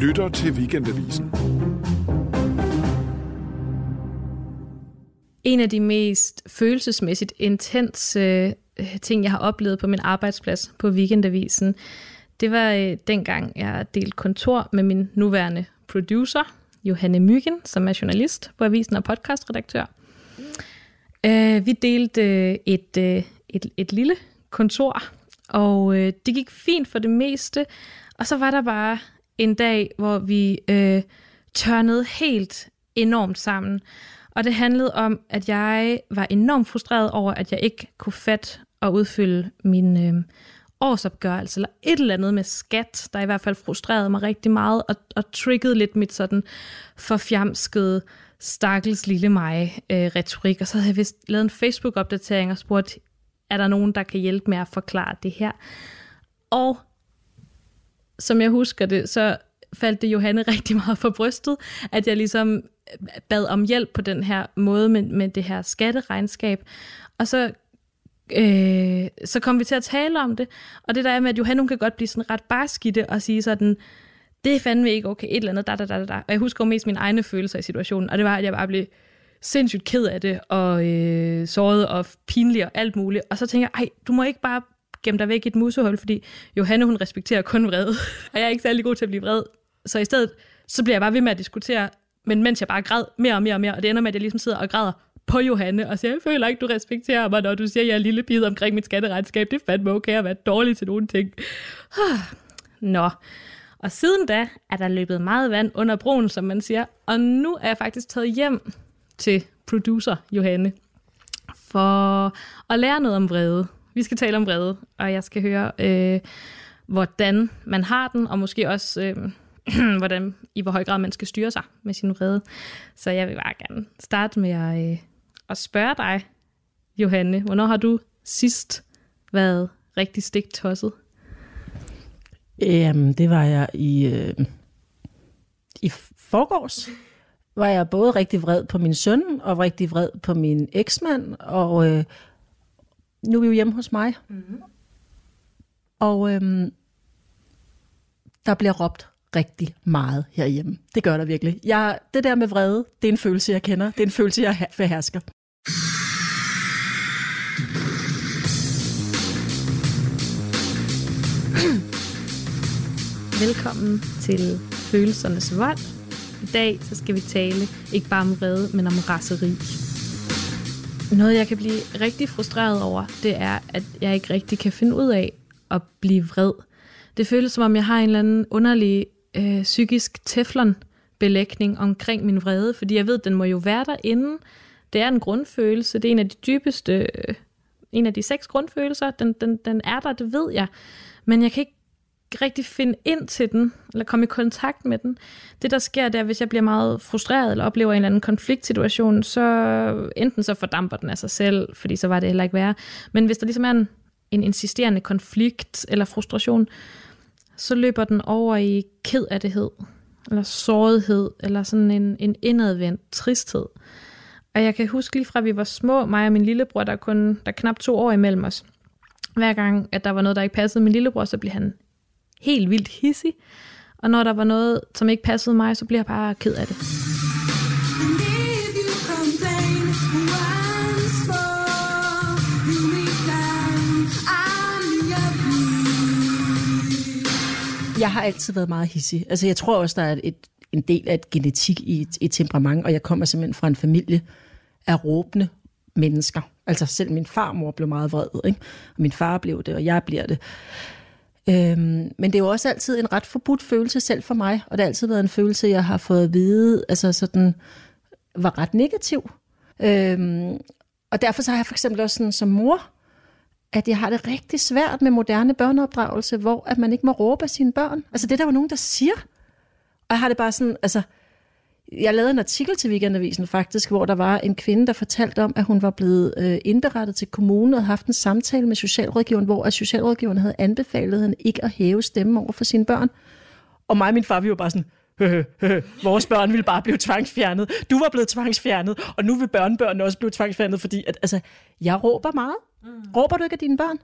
lytter til Weekendavisen. En af de mest følelsesmæssigt intense øh, ting, jeg har oplevet på min arbejdsplads på Weekendavisen, det var øh, dengang, jeg delte kontor med min nuværende producer, Johanne Myggen, som er journalist på Avisen og podcastredaktør. Øh, vi delte øh, et, øh, et, et lille kontor, og øh, det gik fint for det meste. Og så var der bare en dag, hvor vi øh, tørnede helt enormt sammen. Og det handlede om, at jeg var enormt frustreret over, at jeg ikke kunne fat og udfylde min øh, årsopgørelse, eller et eller andet med skat, der i hvert fald frustrerede mig rigtig meget, og, og triggede lidt mit sådan forfjamskede, stakkels lille mig øh, retorik. Og så havde jeg vist lavet en Facebook-opdatering og spurgt, er der nogen, der kan hjælpe med at forklare det her? Og som jeg husker det, så faldt det Johanne rigtig meget for brystet, at jeg ligesom bad om hjælp på den her måde med, med det her skatteregnskab. Og så, øh, så kom vi til at tale om det, og det der er med, at Johanne hun kan godt blive sådan ret barsk i det og sige sådan, det er fandme ikke okay, et eller andet, da, da, da, da. Og jeg husker jo mest mine egne følelser i situationen, og det var, at jeg bare blev sindssygt ked af det, og øh, såret og pinlig og alt muligt. Og så tænker jeg, ej, du må ikke bare gemme dig væk i et musehul, fordi Johanne, hun respekterer kun vrede, og jeg er ikke særlig god til at blive vred. Så i stedet, så bliver jeg bare ved med at diskutere, men mens jeg bare græd mere og mere og mere, og det ender med, at jeg ligesom sidder og græder på Johanne, og siger, jeg føler ikke, du respekterer mig, når du siger, at jeg er lille bid omkring mit skatteregnskab. Det er fandme okay at være dårlig til nogle ting. Nå. Og siden da er der løbet meget vand under broen, som man siger, og nu er jeg faktisk taget hjem til producer Johanne for at lære noget om vrede. Vi skal tale om vrede, og jeg skal høre, øh, hvordan man har den, og måske også, øh, hvordan, i hvor høj grad man skal styre sig med sin vrede. Så jeg vil bare gerne starte med at, øh, at spørge dig, Johanne, hvornår har du sidst været rigtig stiktosset? Jamen, det var jeg i, øh, i forgårs. Var jeg både rigtig vred på min søn, og rigtig vred på min eksmand, og øh, nu er vi jo hjemme hos mig. Mm-hmm. Og øh, der bliver råbt rigtig meget herhjemme. Det gør der virkelig. Jeg, det der med vrede, det er en følelse, jeg kender. Det er en følelse, jeg behersker. Velkommen til Følelsernes Vold. I dag så skal vi tale ikke bare om vrede, men om raseri. Noget, jeg kan blive rigtig frustreret over, det er, at jeg ikke rigtig kan finde ud af at blive vred. Det føles som om, jeg har en eller anden underlig øh, psykisk teflonbelægning omkring min vrede, fordi jeg ved, at den må jo være derinde. Det er en grundfølelse, det er en af de dybeste, øh, en af de seks grundfølelser, den, den, den er der, det ved jeg. Men jeg kan ikke rigtig finde ind til den, eller komme i kontakt med den. Det, der sker, det er, hvis jeg bliver meget frustreret, eller oplever en eller anden konfliktsituation, så enten så fordamper den af sig selv, fordi så var det heller ikke værre. Men hvis der ligesom er en, en insisterende konflikt eller frustration, så løber den over i ked af det eller sårighed, eller sådan en, en indadvendt tristhed. Og jeg kan huske lige fra, at vi var små, mig og min lillebror, der er kun der er knap to år imellem os. Hver gang, at der var noget, der ikke passede min lillebror, så blev han helt vildt hissig. Og når der var noget, som ikke passede mig, så blev jeg bare ked af det. Jeg har altid været meget hissig. Altså, jeg tror også, der er et, en del af et genetik i et, et temperament, og jeg kommer simpelthen fra en familie af råbende mennesker. Altså selv min farmor blev meget vred, ikke? og min far blev det, og jeg bliver det. Øhm, men det er jo også altid en ret forbudt følelse selv for mig, og det har altid været en følelse, jeg har fået at vide, altså sådan, var ret negativ. Øhm, og derfor så har jeg for eksempel også sådan som mor, at jeg har det rigtig svært med moderne børneopdragelse, hvor at man ikke må råbe af sine børn. Altså det der var nogen, der siger. Og jeg har det bare sådan, altså, jeg lavede en artikel til Weekendavisen faktisk, hvor der var en kvinde, der fortalte om, at hun var blevet øh, indberettet til kommunen og havde haft en samtale med socialrådgiveren, hvor at socialrådgiveren havde anbefalet hende ikke at hæve stemmen over for sine børn. Og mig og min far, vi var bare sådan, hø, hø, hø. vores børn ville bare blive tvangsfjernet. Du var blevet tvangsfjernet, og nu vil børnebørnene også blive tvangsfjernet, fordi at, altså, jeg råber meget. Mm. Råber du ikke af dine børn?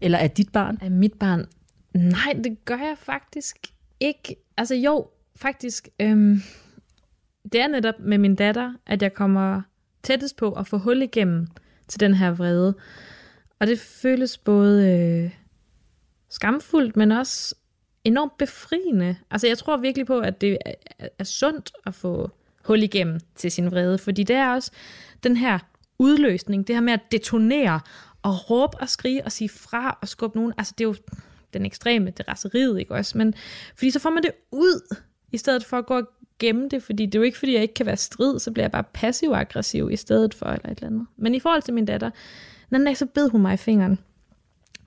Eller af dit barn? Af mit barn? Nej, det gør jeg faktisk ikke. altså jo, faktisk. Øhm, det er netop med min datter, at jeg kommer tættest på at få hul igennem til den her vrede. Og det føles både øh, skamfuldt, men også enormt befriende. Altså jeg tror virkelig på, at det er, er sundt at få hul igennem til sin vrede, fordi det er også den her udløsning, det her med at detonere og råbe og skrige og sige fra og skubbe nogen. Altså det er jo den ekstreme, det raseriet, ikke også? Men fordi så får man det ud, i stedet for at gå og gemme det, fordi det er jo ikke, fordi jeg ikke kan være strid, så bliver jeg bare passiv-aggressiv i stedet for, eller et eller andet. Men i forhold til min datter, den dag så bed hun mig i fingeren.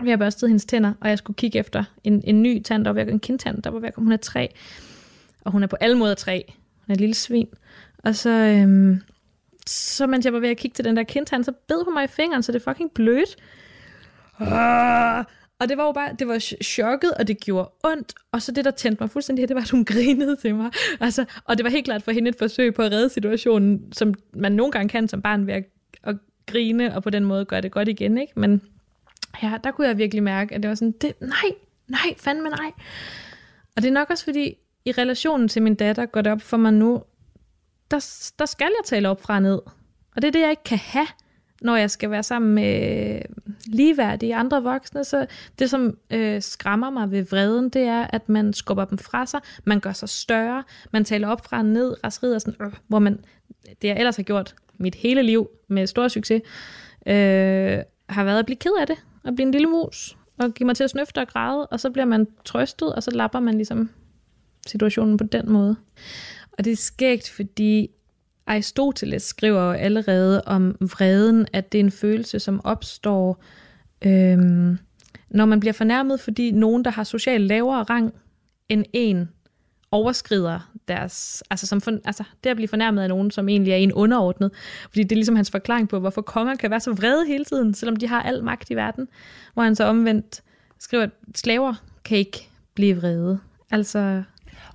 Vi har børstet hendes tænder, og jeg skulle kigge efter en, en ny tand, der var ved en kindtand, der var ved at komme. Hun er tre, og hun er på alle måder tre. Hun er et lille svin. Og så, øhm, så mens jeg var ved at kigge til den der kindtand, så bed hun mig i fingeren, så det er fucking blødt. Ah, og det var jo bare, det var chokket, og det gjorde ondt. Og så det, der tændte mig fuldstændig her, det var, at hun grinede til mig. Altså, og det var helt klart for hende et forsøg på at redde situationen, som man nogle gange kan som barn ved at, at grine, og på den måde gøre det godt igen, ikke? Men ja, der kunne jeg virkelig mærke, at det var sådan, det, nej, nej, fandme nej. Og det er nok også fordi, i relationen til min datter går det op for mig nu, der, der skal jeg tale op fra ned. Og det er det, jeg ikke kan have når jeg skal være sammen med øh, ligeværdige andre voksne, så det, som øh, skræmmer mig ved vreden, det er, at man skubber dem fra sig, man gør sig større, man taler op fra og ned, raseriet sådan, øh, hvor man, det jeg ellers har gjort mit hele liv med stor succes, øh, har været at blive ked af det, og blive en lille mus, og give mig til at snøfte og græde, og så bliver man trøstet, og så lapper man ligesom situationen på den måde. Og det er skægt, fordi Aristoteles skriver jo allerede om vreden, at det er en følelse, som opstår, øhm, når man bliver fornærmet, fordi nogen, der har social lavere rang end en, overskrider deres, altså, som for, altså det at blive fornærmet af nogen, som egentlig er en underordnet, fordi det er ligesom hans forklaring på, hvorfor konger kan være så vrede hele tiden, selvom de har al magt i verden, hvor han så omvendt skriver, at slaver kan ikke blive vrede. Altså,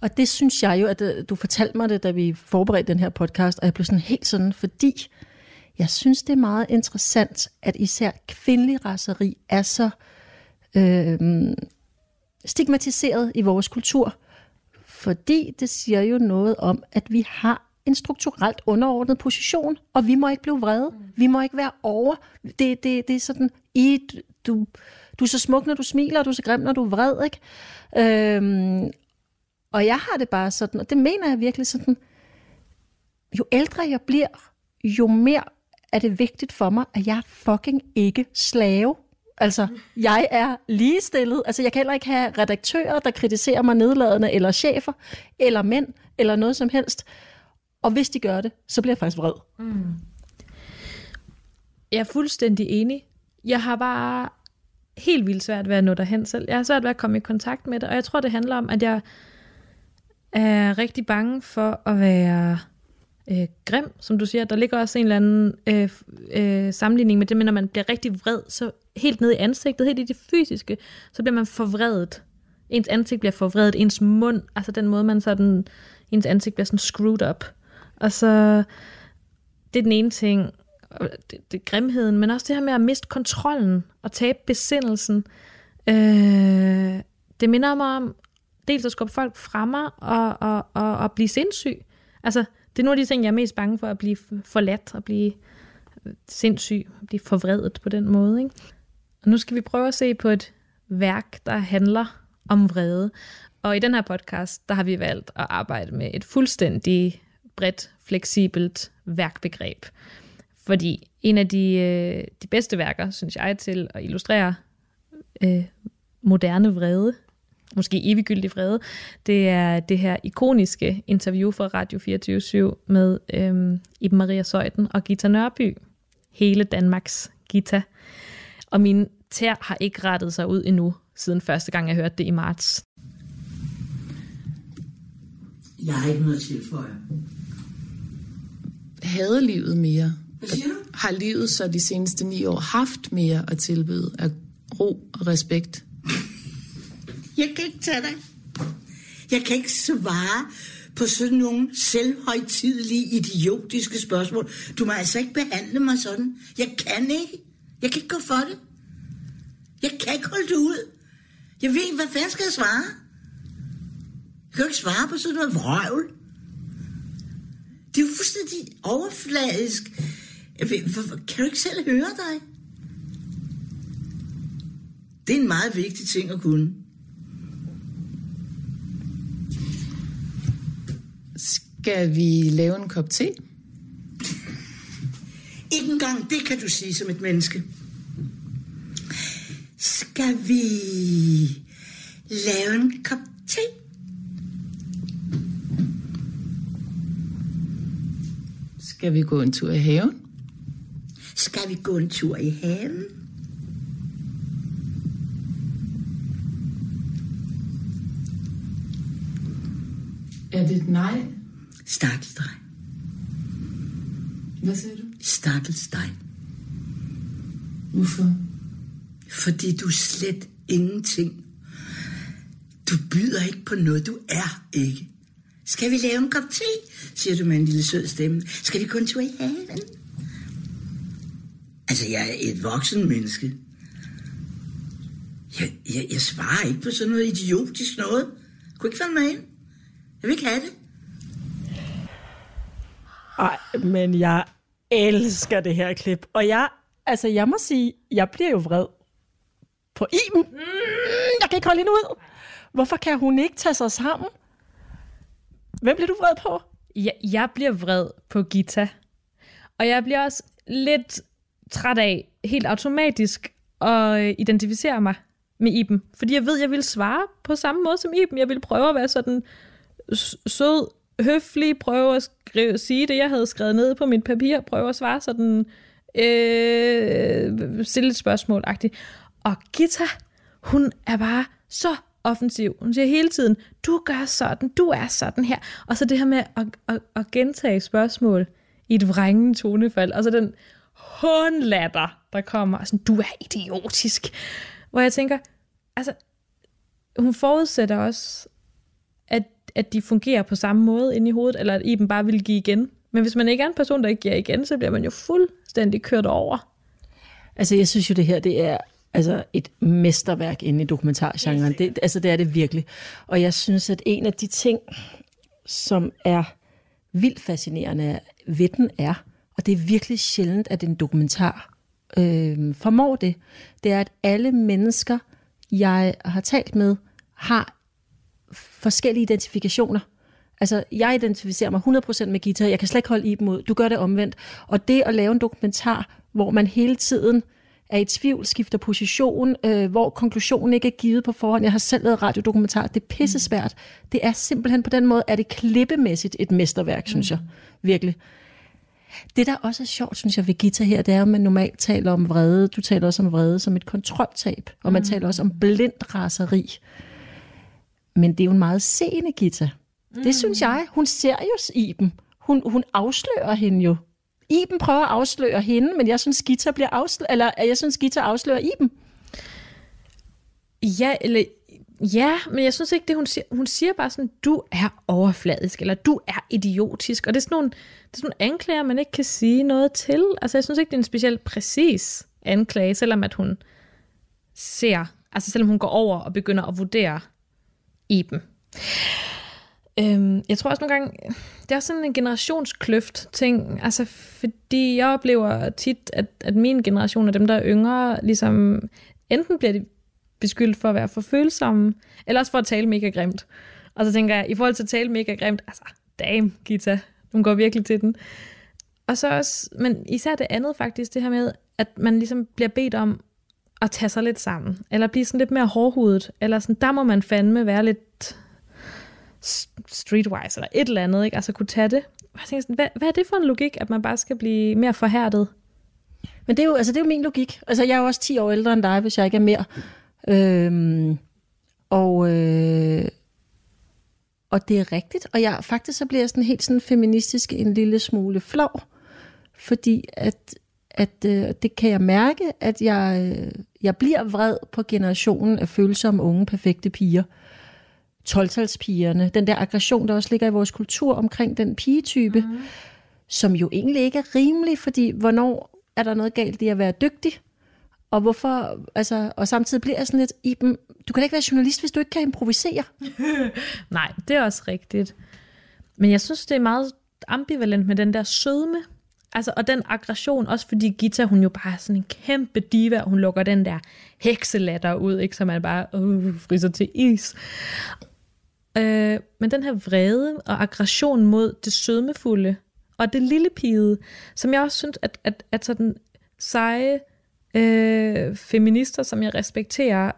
og det synes jeg jo, at øh, du fortalte mig det, da vi forberedte den her podcast, og jeg blev sådan helt sådan, fordi jeg synes, det er meget interessant, at især kvindelig raseri er så øh, stigmatiseret i vores kultur, fordi det siger jo noget om, at vi har en strukturelt underordnet position, og vi må ikke blive vrede. Vi må ikke være over. Det, det, det er sådan, i, du, du er så smuk, når du smiler, og du er så grim, når du er vred. Ikke? Øhm, og jeg har det bare sådan, og det mener jeg virkelig sådan, jo ældre jeg bliver, jo mere er det vigtigt for mig, at jeg er fucking ikke slave. Altså, jeg er ligestillet. Altså, jeg kan heller ikke have redaktører, der kritiserer mig nedladende, eller chefer, eller mænd, eller noget som helst. Og hvis de gør det, så bliver jeg faktisk vred. Mm. Jeg er fuldstændig enig. Jeg har bare helt vildt svært ved at nå derhen selv. Jeg har svært ved at komme i kontakt med det, og jeg tror, det handler om, at jeg er rigtig bange for at være øh, grim, som du siger. Der ligger også en eller anden øh, øh, sammenligning med det, men når man bliver rigtig vred, så helt ned i ansigtet, helt i det fysiske, så bliver man forvredet. Ens ansigt bliver forvredet, ens mund, altså den måde, man sådan, ens ansigt bliver sådan screwed up. Og så, det er den ene ting, det, det er grimheden, men også det her med at miste kontrollen og tabe besindelsen. Øh, det minder mig om dels at skubbe folk fra mig og, og, og, og blive sindssyg. Altså, det er nogle af de ting, jeg er mest bange for, at blive forladt og blive øh, sindssyg, at blive forvredet på den måde. Ikke? Og nu skal vi prøve at se på et værk, der handler om vrede. Og i den her podcast, der har vi valgt at arbejde med et fuldstændig bredt, fleksibelt værkbegreb. Fordi en af de, øh, de bedste værker, synes jeg, til at illustrere øh, moderne vrede, måske eviggyldig vrede, det er det her ikoniske interview fra Radio 24 med øhm, Iben Maria Søjden og Gita Nørby. Hele Danmarks Gita. Og min tær har ikke rettet sig ud endnu, siden første gang jeg hørte det i marts. Jeg har ikke noget at tilføje. Havde livet mere? Hvad siger du? Har livet så de seneste ni år haft mere at tilbyde af ro og respekt? Jeg kan ikke tage dig. Jeg kan ikke svare på sådan nogle selvhøjtidelige, idiotiske spørgsmål. Du må altså ikke behandle mig sådan. Jeg kan ikke. Jeg kan ikke gå for det. Jeg kan ikke holde det ud. Jeg ved ikke, hvad fanden skal jeg svare? Jeg kan jo ikke svare på sådan noget vrøvl. Det er jo fuldstændig overfladisk. Kan du ikke selv høre dig? Det er en meget vigtig ting at kunne. Skal vi lave en kop te? Ikke engang det kan du sige som et menneske. Skal vi lave en kop te? Skal vi gå en tur i haven? Skal vi gå en tur i haven? Er det et nej? Stakkels dig. Hvad siger du? Stakkels dig. Hvorfor? Fordi du slet ingenting. Du byder ikke på noget, du er ikke. Skal vi lave en kop te? siger du med en lille sød stemme. Skal vi kun tur i haven? Altså, jeg er et voksen menneske. Jeg, jeg, jeg svarer ikke på sådan noget idiotisk noget. Jeg kunne ikke falde mig ind. Jeg vil ikke have det. Men jeg elsker det her klip. Og jeg, altså jeg må sige, jeg bliver jo vred på Iben. Mm, jeg kan ikke holde hende ud. Hvorfor kan hun ikke tage sig sammen? Hvem bliver du vred på? Jeg, jeg bliver vred på Gita. Og jeg bliver også lidt træt af helt automatisk at identificere mig med Iben. Fordi jeg ved, jeg vil svare på samme måde som Iben. Jeg vil prøve at være sådan sød, høflig, prøve at skrive, sige det, jeg havde skrevet ned på mit papir, prøve at svare sådan øh, stille et spørgsmål -agtigt. Og Gita, hun er bare så offensiv. Hun siger hele tiden, du gør sådan, du er sådan her. Og så det her med at, at, at gentage spørgsmål i et vrængende tonefald, og så den hundlatter, der kommer, sådan, du er idiotisk. Hvor jeg tænker, altså, hun forudsætter også, at, de fungerer på samme måde inde i hovedet, eller at Iben bare vil give igen. Men hvis man ikke er en person, der ikke giver igen, så bliver man jo fuldstændig kørt over. Altså, jeg synes jo, det her, det er altså et mesterværk inde i dokumentargenren. Det, altså, det er det virkelig. Og jeg synes, at en af de ting, som er vildt fascinerende ved den er, og det er virkelig sjældent, at en dokumentar øh, formår det, det er, at alle mennesker, jeg har talt med, har forskellige identifikationer. Altså, jeg identificerer mig 100% med Gita. Jeg kan slet ikke holde i dem ud. Du gør det omvendt. Og det at lave en dokumentar, hvor man hele tiden er i tvivl, skifter position, øh, hvor konklusionen ikke er givet på forhånd. Jeg har selv lavet radiodokumentar. Det er pissesvært. Det er simpelthen på den måde, er det klippemæssigt et mesterværk, mm. synes jeg. Virkelig. Det, der også er sjovt, synes jeg, ved Gita her, det er, at man normalt taler om vrede. Du taler også om vrede som et kontroltab, og man mm. taler også om blind raseri. Men det er jo en meget seende Gita. Mm. Det synes jeg. Hun ser jo Iben. Hun, hun afslører hende jo. Iben prøver at afsløre hende, men jeg synes, Gita bliver afsløret, eller jeg synes, Gita afslører Iben. Ja, eller Ja, men jeg synes ikke det, hun siger. Hun siger bare sådan, du er overfladisk, eller du er idiotisk. Og det er sådan nogle, det er sådan nogle anklager, man ikke kan sige noget til. Altså jeg synes ikke, det er en specielt præcis anklage, selvom at hun ser, altså selvom hun går over og begynder at vurdere Iben. Øhm, jeg tror også nogle gange, det er sådan en generationskløft ting, altså fordi jeg oplever tit, at, at min generation og dem, der er yngre, ligesom enten bliver de beskyldt for at være for følsomme, eller også for at tale mega grimt. Og så tænker jeg, i forhold til at tale mega grimt, altså, damn, Gita, hun går virkelig til den. Og så også, men især det andet faktisk, det her med, at man ligesom bliver bedt om at tage sig lidt sammen, eller blive sådan lidt mere hårdhudet, eller sådan, der må man fandme være lidt streetwise, eller et eller andet, ikke? altså kunne tage det. Og jeg tænker sådan, hvad, hvad er det for en logik, at man bare skal blive mere forhærdet? Men det er jo, altså, det er jo min logik. Altså, jeg er jo også 10 år ældre end dig, hvis jeg ikke er mere. Øhm, og, øh, og det er rigtigt. Og jeg, faktisk så bliver jeg sådan helt sådan feministisk en lille smule flov. Fordi at, at øh, det kan jeg mærke, at jeg, øh, jeg bliver vred på generationen af følsomme unge, perfekte piger. 12 den der aggression, der også ligger i vores kultur omkring den pigetype, mm. som jo egentlig ikke er rimelig, fordi hvornår er der noget galt i at være dygtig? Og hvorfor, altså, og samtidig bliver jeg sådan lidt, Iben, du kan da ikke være journalist, hvis du ikke kan improvisere. Nej, det er også rigtigt. Men jeg synes, det er meget ambivalent med den der sødme. Altså, og den aggression, også fordi Gita, hun jo bare er sådan en kæmpe diva, og hun lukker den der hekselatter ud, ikke, så man bare uh, fryser til is. Øh, men den her vrede og aggression mod det sødmefulde, og det lille pige, som jeg også synes, at, at, at sådan seje øh, feminister, som jeg respekterer,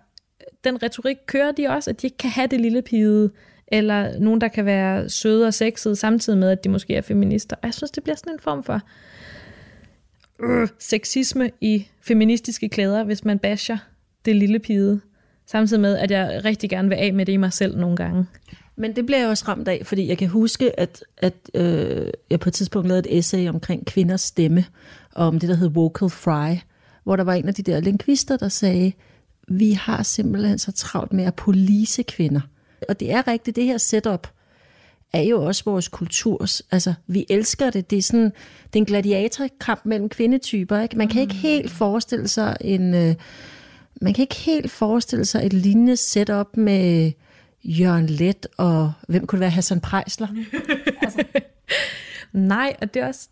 den retorik kører de også, at de ikke kan have det lille pige, eller nogen, der kan være søde og sexede, samtidig med, at de måske er feminister. Og jeg synes, det bliver sådan en form for øh, sexisme i feministiske klæder, hvis man basher det lille pige. Samtidig med, at jeg rigtig gerne vil af med det i mig selv nogle gange. Men det bliver jeg også ramt af, fordi jeg kan huske, at, at øh, jeg på et tidspunkt lavede et essay omkring kvinders stemme, om det, der hed Vocal Fry, hvor der var en af de der lingvister, der sagde, vi har simpelthen så travlt med at polise kvinder. Og det er rigtigt, det her setup er jo også vores kulturs, altså vi elsker det, det er sådan, det er en gladiatorkamp mellem kvindetyper, ikke? Man kan ikke helt forestille sig en, øh, man kan ikke helt forestille sig et lignende setup med Jørgen Let og, hvem kunne det være, Hassan Prejsler? altså. Nej, og det er også,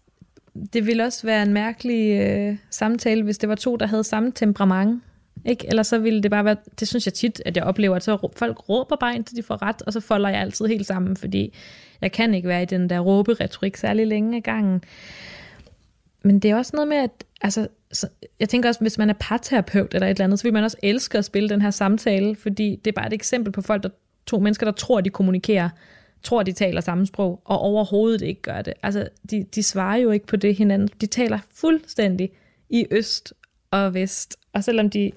det ville også være en mærkelig øh, samtale, hvis det var to, der havde samme temperament. Ikke? Eller så ville det bare være, det synes jeg tit, at jeg oplever, at så folk råber bare indtil de får ret, og så folder jeg altid helt sammen, fordi jeg kan ikke være i den der råberetorik særlig længe ad gangen. Men det er også noget med, at altså, så, jeg tænker også, hvis man er parterapeut eller et eller andet, så vil man også elske at spille den her samtale, fordi det er bare et eksempel på folk, der to mennesker, der tror, de kommunikerer, tror, de taler samme sprog, og overhovedet ikke gør det. Altså, de, de svarer jo ikke på det hinanden. De taler fuldstændig i øst og vest. Og selvom de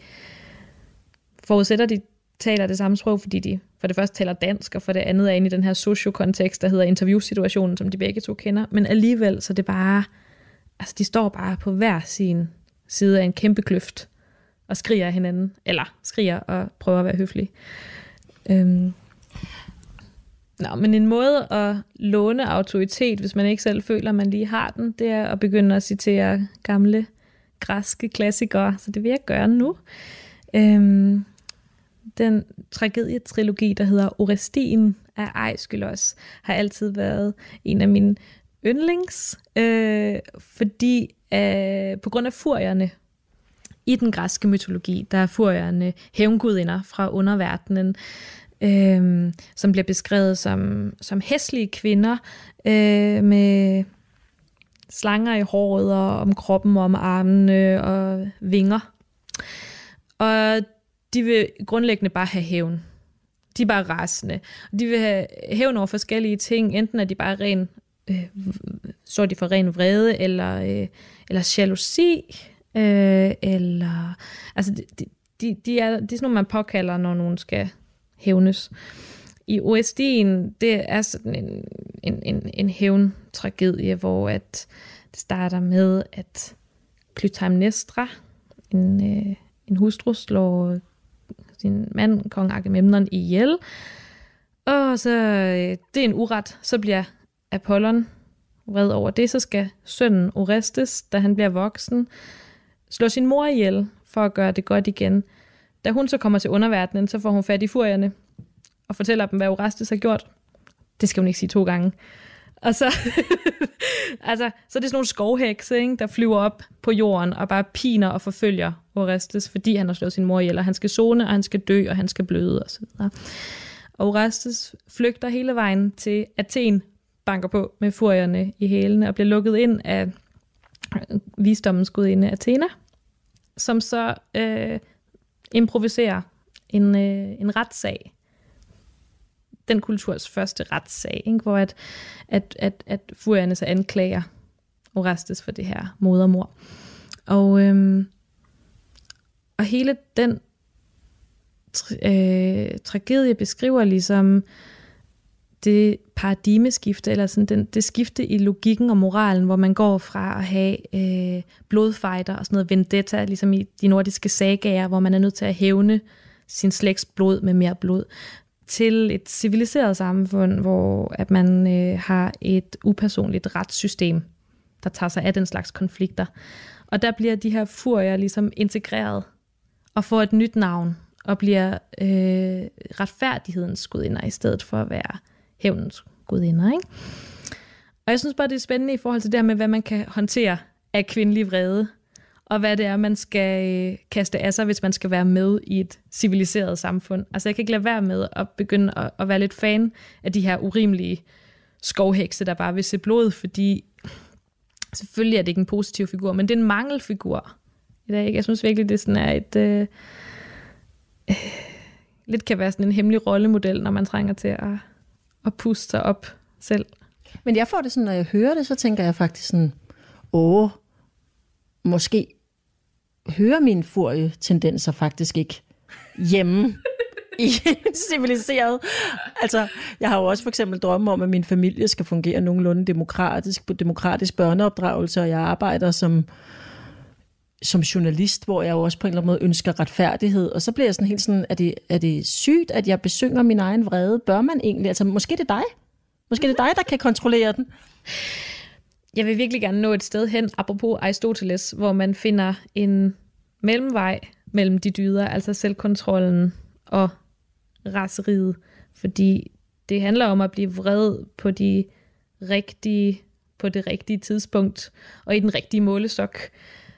forudsætter, de taler det samme sprog, fordi de for det første taler dansk, og for det andet er inde i den her sociokontekst, der hedder interviewsituationen, som de begge to kender. Men alligevel, så det bare, altså de står bare på hver sin side af en kæmpe kløft, og skriger af hinanden, eller skriger og prøver at være høflige. Øhm. Nå, men en måde at låne autoritet, hvis man ikke selv føler, at man lige har den, det er at begynde at citere gamle græske klassikere, så det vil jeg gøre nu. Øhm, den tragedietrilogi, der hedder Orestien af Aeschylus, har altid været en af mine yndlings, øh, fordi øh, på grund af furierne i den græske mytologi, der er furierne hævngudinder fra underverdenen, øh, som bliver beskrevet som, som hæslige kvinder øh, med slanger i håret og om kroppen og om armene og vinger. Og de vil grundlæggende bare have hævn. De er bare rasende. De vil have hævn over forskellige ting. Enten er de bare ren, øh, så de for ren vrede, eller, øh, eller jalousi, øh, eller... Altså, de, de, de, er, de er sådan nogle, man påkalder, når nogen skal hævnes. I OSD'en, det er sådan en, en, en, en hævntragedie, hvor at det starter med, at Clytemnestra, en, øh, en hustru, slår sin mand, kong Agamemnon, ihjel. Og så, øh, det er en uret, så bliver Apollon vred over det, så skal sønnen Orestes, da han bliver voksen, slå sin mor ihjel for at gøre det godt igen. Da hun så kommer til underverdenen, så får hun fat i furierne og fortæller dem, hvad Orestes har gjort. Det skal hun ikke sige to gange. Og så, altså, så er det sådan nogle skovhekse, ikke, der flyver op på jorden og bare piner og forfølger Orestes, fordi han har slået sin mor ihjel, og han skal zone, og han skal dø, og han skal bløde osv. Og Orestes flygter hele vejen til Athen, banker på med furierne i hælene og bliver lukket ind af visdommens gudinde Athena, som så øh, improviserer en, øh, en retssag den kulturs første retssag, ikke? hvor at, at, at, at furierne så anklager Orestes for det her modermor. Og, øhm, og hele den øh, tragedie beskriver ligesom det paradigmeskifte, eller sådan den, det skifte i logikken og moralen, hvor man går fra at have øh, blodfighter og sådan noget vendetta, ligesom i de nordiske sagager, hvor man er nødt til at hævne sin slægts blod med mere blod, til et civiliseret samfund, hvor at man øh, har et upersonligt retssystem, der tager sig af den slags konflikter. Og der bliver de her furier ligesom integreret og får et nyt navn, og bliver øh, retfærdighedens gudinder, i stedet for at være hævnens gudinder. Ikke? Og jeg synes bare, det er spændende i forhold til det her med, hvad man kan håndtere af kvindelig vrede, og hvad det er, man skal øh, kaste af sig, hvis man skal være med i et civiliseret samfund. Altså jeg kan ikke lade være med at begynde at, at være lidt fan af de her urimelige skovhekse, der bare vil se blod, fordi selvfølgelig er det ikke en positiv figur, men det er en mangelfigur i dag. Ikke? Jeg synes virkelig, det sådan er et... Øh, øh, lidt kan være sådan en hemmelig rollemodel, når man trænger til at, at puste sig op selv. Men jeg får det sådan, når jeg hører det, så tænker jeg faktisk sådan, åh, måske hører mine furie-tendenser faktisk ikke hjemme i civiliseret. Altså, jeg har jo også for eksempel drømme om, at min familie skal fungere nogenlunde demokratisk, på demokratisk børneopdragelse, og jeg arbejder som, som journalist, hvor jeg jo også på en eller anden måde ønsker retfærdighed. Og så bliver jeg sådan helt sådan, er det, er det sygt, at jeg besynger min egen vrede? Bør man egentlig? Altså, måske det er dig. Måske det er dig, der kan kontrollere den. Jeg vil virkelig gerne nå et sted hen, apropos Aristoteles, hvor man finder en mellemvej mellem de dyder, altså selvkontrollen og raseriet. Fordi det handler om at blive vred på de rigtige på det rigtige tidspunkt, og i den rigtige målestok,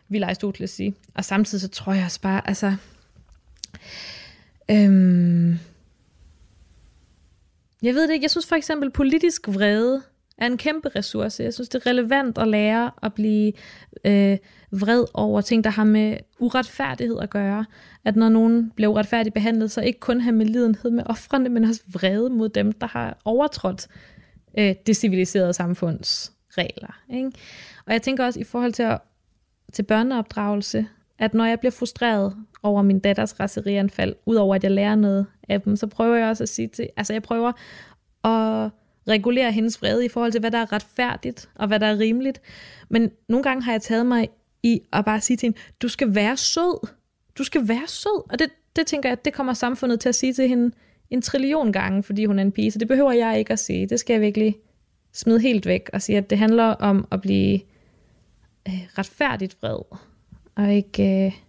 vil Aristoteles sige. Og samtidig så tror jeg også bare, altså, øhm, jeg ved det ikke, jeg synes for eksempel politisk vrede er en kæmpe ressource. Jeg synes, det er relevant at lære at blive øh, vred over ting, der har med uretfærdighed at gøre. At når nogen bliver uretfærdigt behandlet, så ikke kun have med lidenhed med offrene, men også vrede mod dem, der har overtrådt øh, det civiliserede samfunds regler. Ikke? Og jeg tænker også i forhold til, at, til børneopdragelse, at når jeg bliver frustreret over min datters raserianfald, udover at jeg lærer noget af dem, så prøver jeg også at sige til, altså jeg prøver at regulere hendes vrede i forhold til, hvad der er retfærdigt og hvad der er rimeligt. Men nogle gange har jeg taget mig i at bare sige til hende, du skal være sød. Du skal være sød. Og det, det tænker jeg, det kommer samfundet til at sige til hende en trillion gange, fordi hun er en pige. Så det behøver jeg ikke at sige. Det skal jeg virkelig smide helt væk og sige, at det handler om at blive øh, retfærdigt vred. Og ikke... Øh,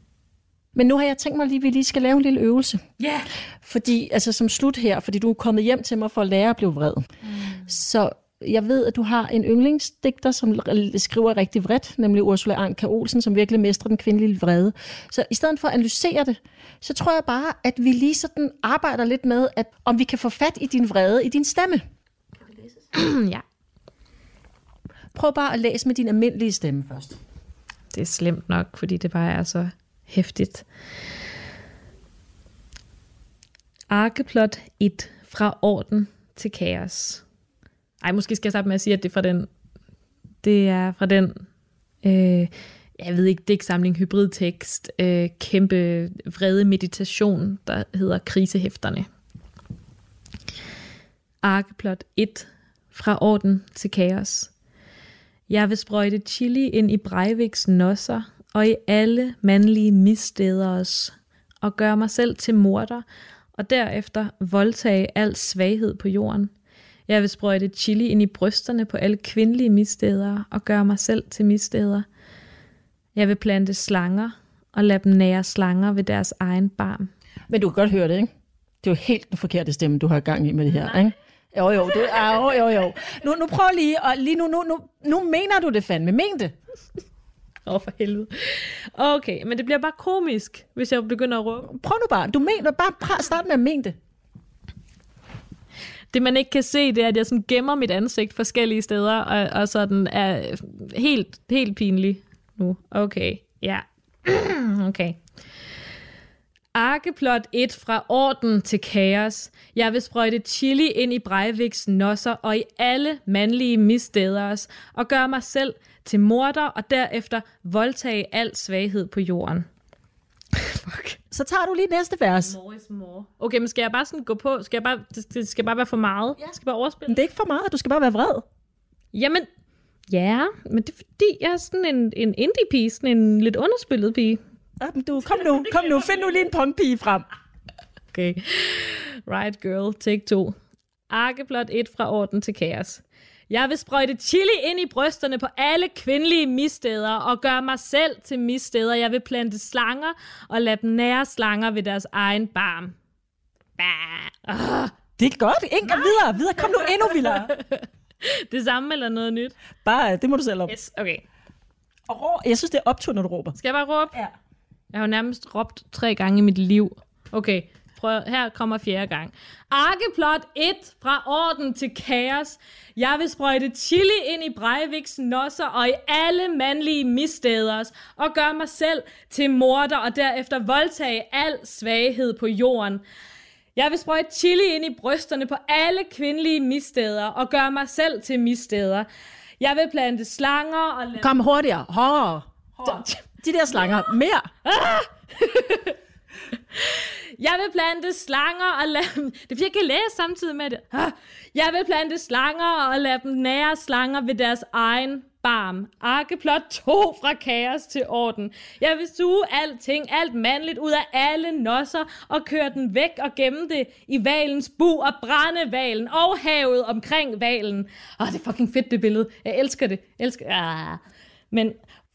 men nu har jeg tænkt mig lige, at vi lige skal lave en lille øvelse. Ja. Yeah. Fordi, altså som slut her, fordi du er kommet hjem til mig for at lære at blive vred. Mm. Så jeg ved, at du har en yndlingsdigter, som skriver rigtig vredt, nemlig Ursula Anka Olsen, som virkelig mestrer den kvindelige vrede. Så i stedet for at analysere det, så tror jeg bare, at vi lige sådan arbejder lidt med, at om vi kan få fat i din vrede, i din stemme. ja. Prøv bare at læse med din almindelige stemme først. Det er slemt nok, fordi det bare er så hæftigt. Arkeplot 1 fra orden til kaos. Ej, måske skal jeg starte med at sige, at det er fra den, det er fra den, øh, jeg ved ikke, digtsamling, hybridtekst, øh, kæmpe vrede meditation, der hedder Krisehæfterne. Arkeplot 1 fra orden til kaos. Jeg vil sprøjte chili ind i Breiviks nosser og i alle mandlige missteders og gøre mig selv til morder og derefter voldtage al svaghed på jorden. Jeg vil sprøjte chili ind i brysterne på alle kvindelige missteder og gøre mig selv til missteder. Jeg vil plante slanger og lade dem nære slanger ved deres egen barm. Men du kan godt høre det, ikke? Det er jo helt den forkerte stemme, du har gang i med det her, Nej. ikke? Jo, jo, du, ah, jo, jo, jo. Nu, nu prøv lige, og lige nu, nu, nu, nu mener du det fandme. Men det. Åh, oh, for helvede. Okay, men det bliver bare komisk, hvis jeg begynder at råbe. Prøv nu bare. Du mener bare, bare start med at mene det. Det man ikke kan se, det er, at jeg sådan gemmer mit ansigt forskellige steder, og, og sådan er helt, helt pinlig nu. Okay, ja. okay. Arkeplot 1 fra orden til kaos. Jeg vil sprøjte chili ind i Breiviks nosser og i alle mandlige missteders og gøre mig selv til morder og derefter voldtage al svaghed på jorden. Fuck. Så tager du lige næste vers. More is more. Okay, men skal jeg bare sådan gå på? Skal jeg bare, det skal bare være for meget? Ja. Skal jeg bare overspille? Men det er ikke for meget, du skal bare være vred. Jamen, ja, men det er fordi, jeg er sådan en, en indie-pige, sådan en lidt underspillet pige. Ja, du, kom nu, kom nu, find nu lige en punkpige frem. Okay. Right, girl, take two. Arkeplot 1 fra orden til kaos. Jeg vil sprøjte chili ind i brysterne på alle kvindelige missteder og gøre mig selv til missteder. Jeg vil plante slanger og lade dem nære slanger ved deres egen barm. Bah. Det er godt. Ingen videre. Videre. Kom nu endnu vildere. Det samme eller noget nyt? Bare, det må du selv om. Yes, okay. Og rå, jeg synes, det er optur, når du råber. Skal jeg bare råbe? Ja. Jeg har jo nærmest råbt tre gange i mit liv. Okay, prøv, her kommer fjerde gang. Arkeplot 1 fra orden til kaos. Jeg vil sprøjte chili ind i Breiviks nosser og i alle mandlige missteders, og gøre mig selv til morder og derefter voldtage al svaghed på jorden. Jeg vil sprøjte chili ind i brysterne på alle kvindelige missteder og gøre mig selv til missteder. Jeg vil plante slanger og lade... Kom hurtigere. Hårdere. Hårdere. De der slanger. Mere. Jeg vil plante slanger og lade dem... Det er jeg kan læse samtidig med det. Jeg vil plante slanger og lade dem nære slanger ved deres egen barm. Arkeplot 2 fra kaos til orden. Jeg vil suge alting, alt mandligt ud af alle nosser og køre den væk og gemme det i valens bu og brænde valen og havet omkring valen. Åh, det er fucking fedt det billede. Jeg elsker det. Jeg elsker... Ah. Men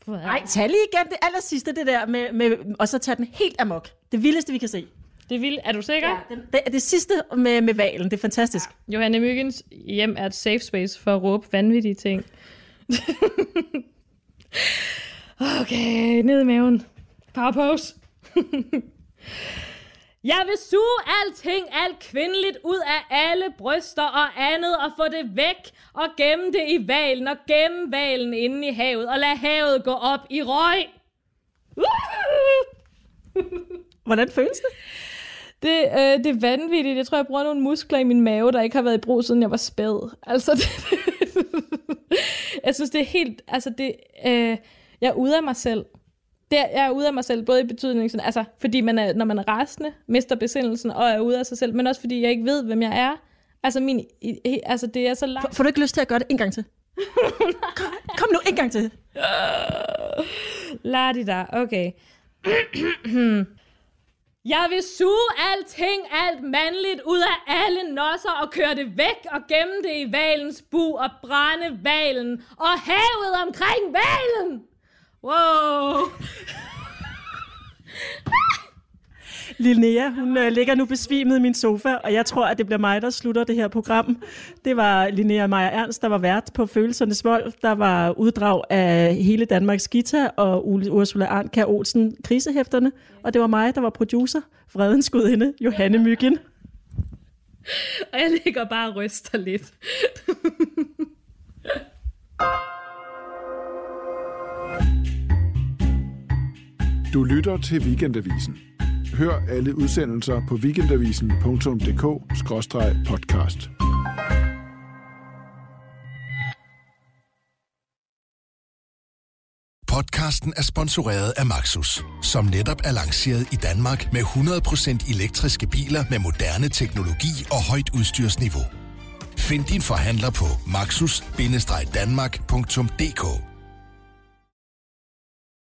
Nej, tag lige igen det aller sidste, det der med, med, og så tag den helt amok. Det vildeste, vi kan se. Det vil, er du sikker? Ja, den, det, det sidste med, med valen, det er fantastisk. Ja. Johanne Myggens hjem er et safe space for at råbe vanvittige ting. okay, ned i maven. Power pose. Jeg vil suge alting, alt kvindeligt ud af alle bryster og andet, og få det væk, og gemme det i valen, og gemme valen inde i havet, og lade havet gå op i røg. Hvordan føles det? Det, øh, det er vanvittigt. Jeg tror, jeg bruger nogle muskler i min mave, der ikke har været i brug, siden jeg var spæd. Altså, det, jeg synes, det er helt... Altså, det, øh, jeg er ude af mig selv. Det jeg er ude af mig selv, både i betydningen, sådan, altså, fordi man er, når man er rasende, mister besindelsen og er ude af sig selv, men også fordi jeg ikke ved, hvem jeg er. Altså, min, i, altså det er så langt... Får, får du ikke lyst til at gøre det en gang til? kom, kom nu en gang til. Lad det der, okay. Jeg vil suge alting, alt mandligt ud af alle nosser og køre det væk og gemme det i valens bu og brænde valen og havet omkring valen. Wow. Linnea, hun øh, ligger nu besvimet i min sofa, og jeg tror, at det bliver mig, der slutter det her program. Det var Linnea Meyer Ernst, der var vært på Følelsernes Vold. Der var uddrag af hele Danmarks Guitar og Ursula Arndt Olsen krisehæfterne. Og det var mig, der var producer, Fredens Gudinde, Johanne Myggen. og jeg ligger bare og ryster lidt. Du lytter til Weekendavisen. Hør alle udsendelser på weekendavisen.dk-podcast. Podcasten er sponsoreret af Maxus, som netop er lanceret i Danmark med 100% elektriske biler med moderne teknologi og højt udstyrsniveau. Find din forhandler på maxus-danmark.dk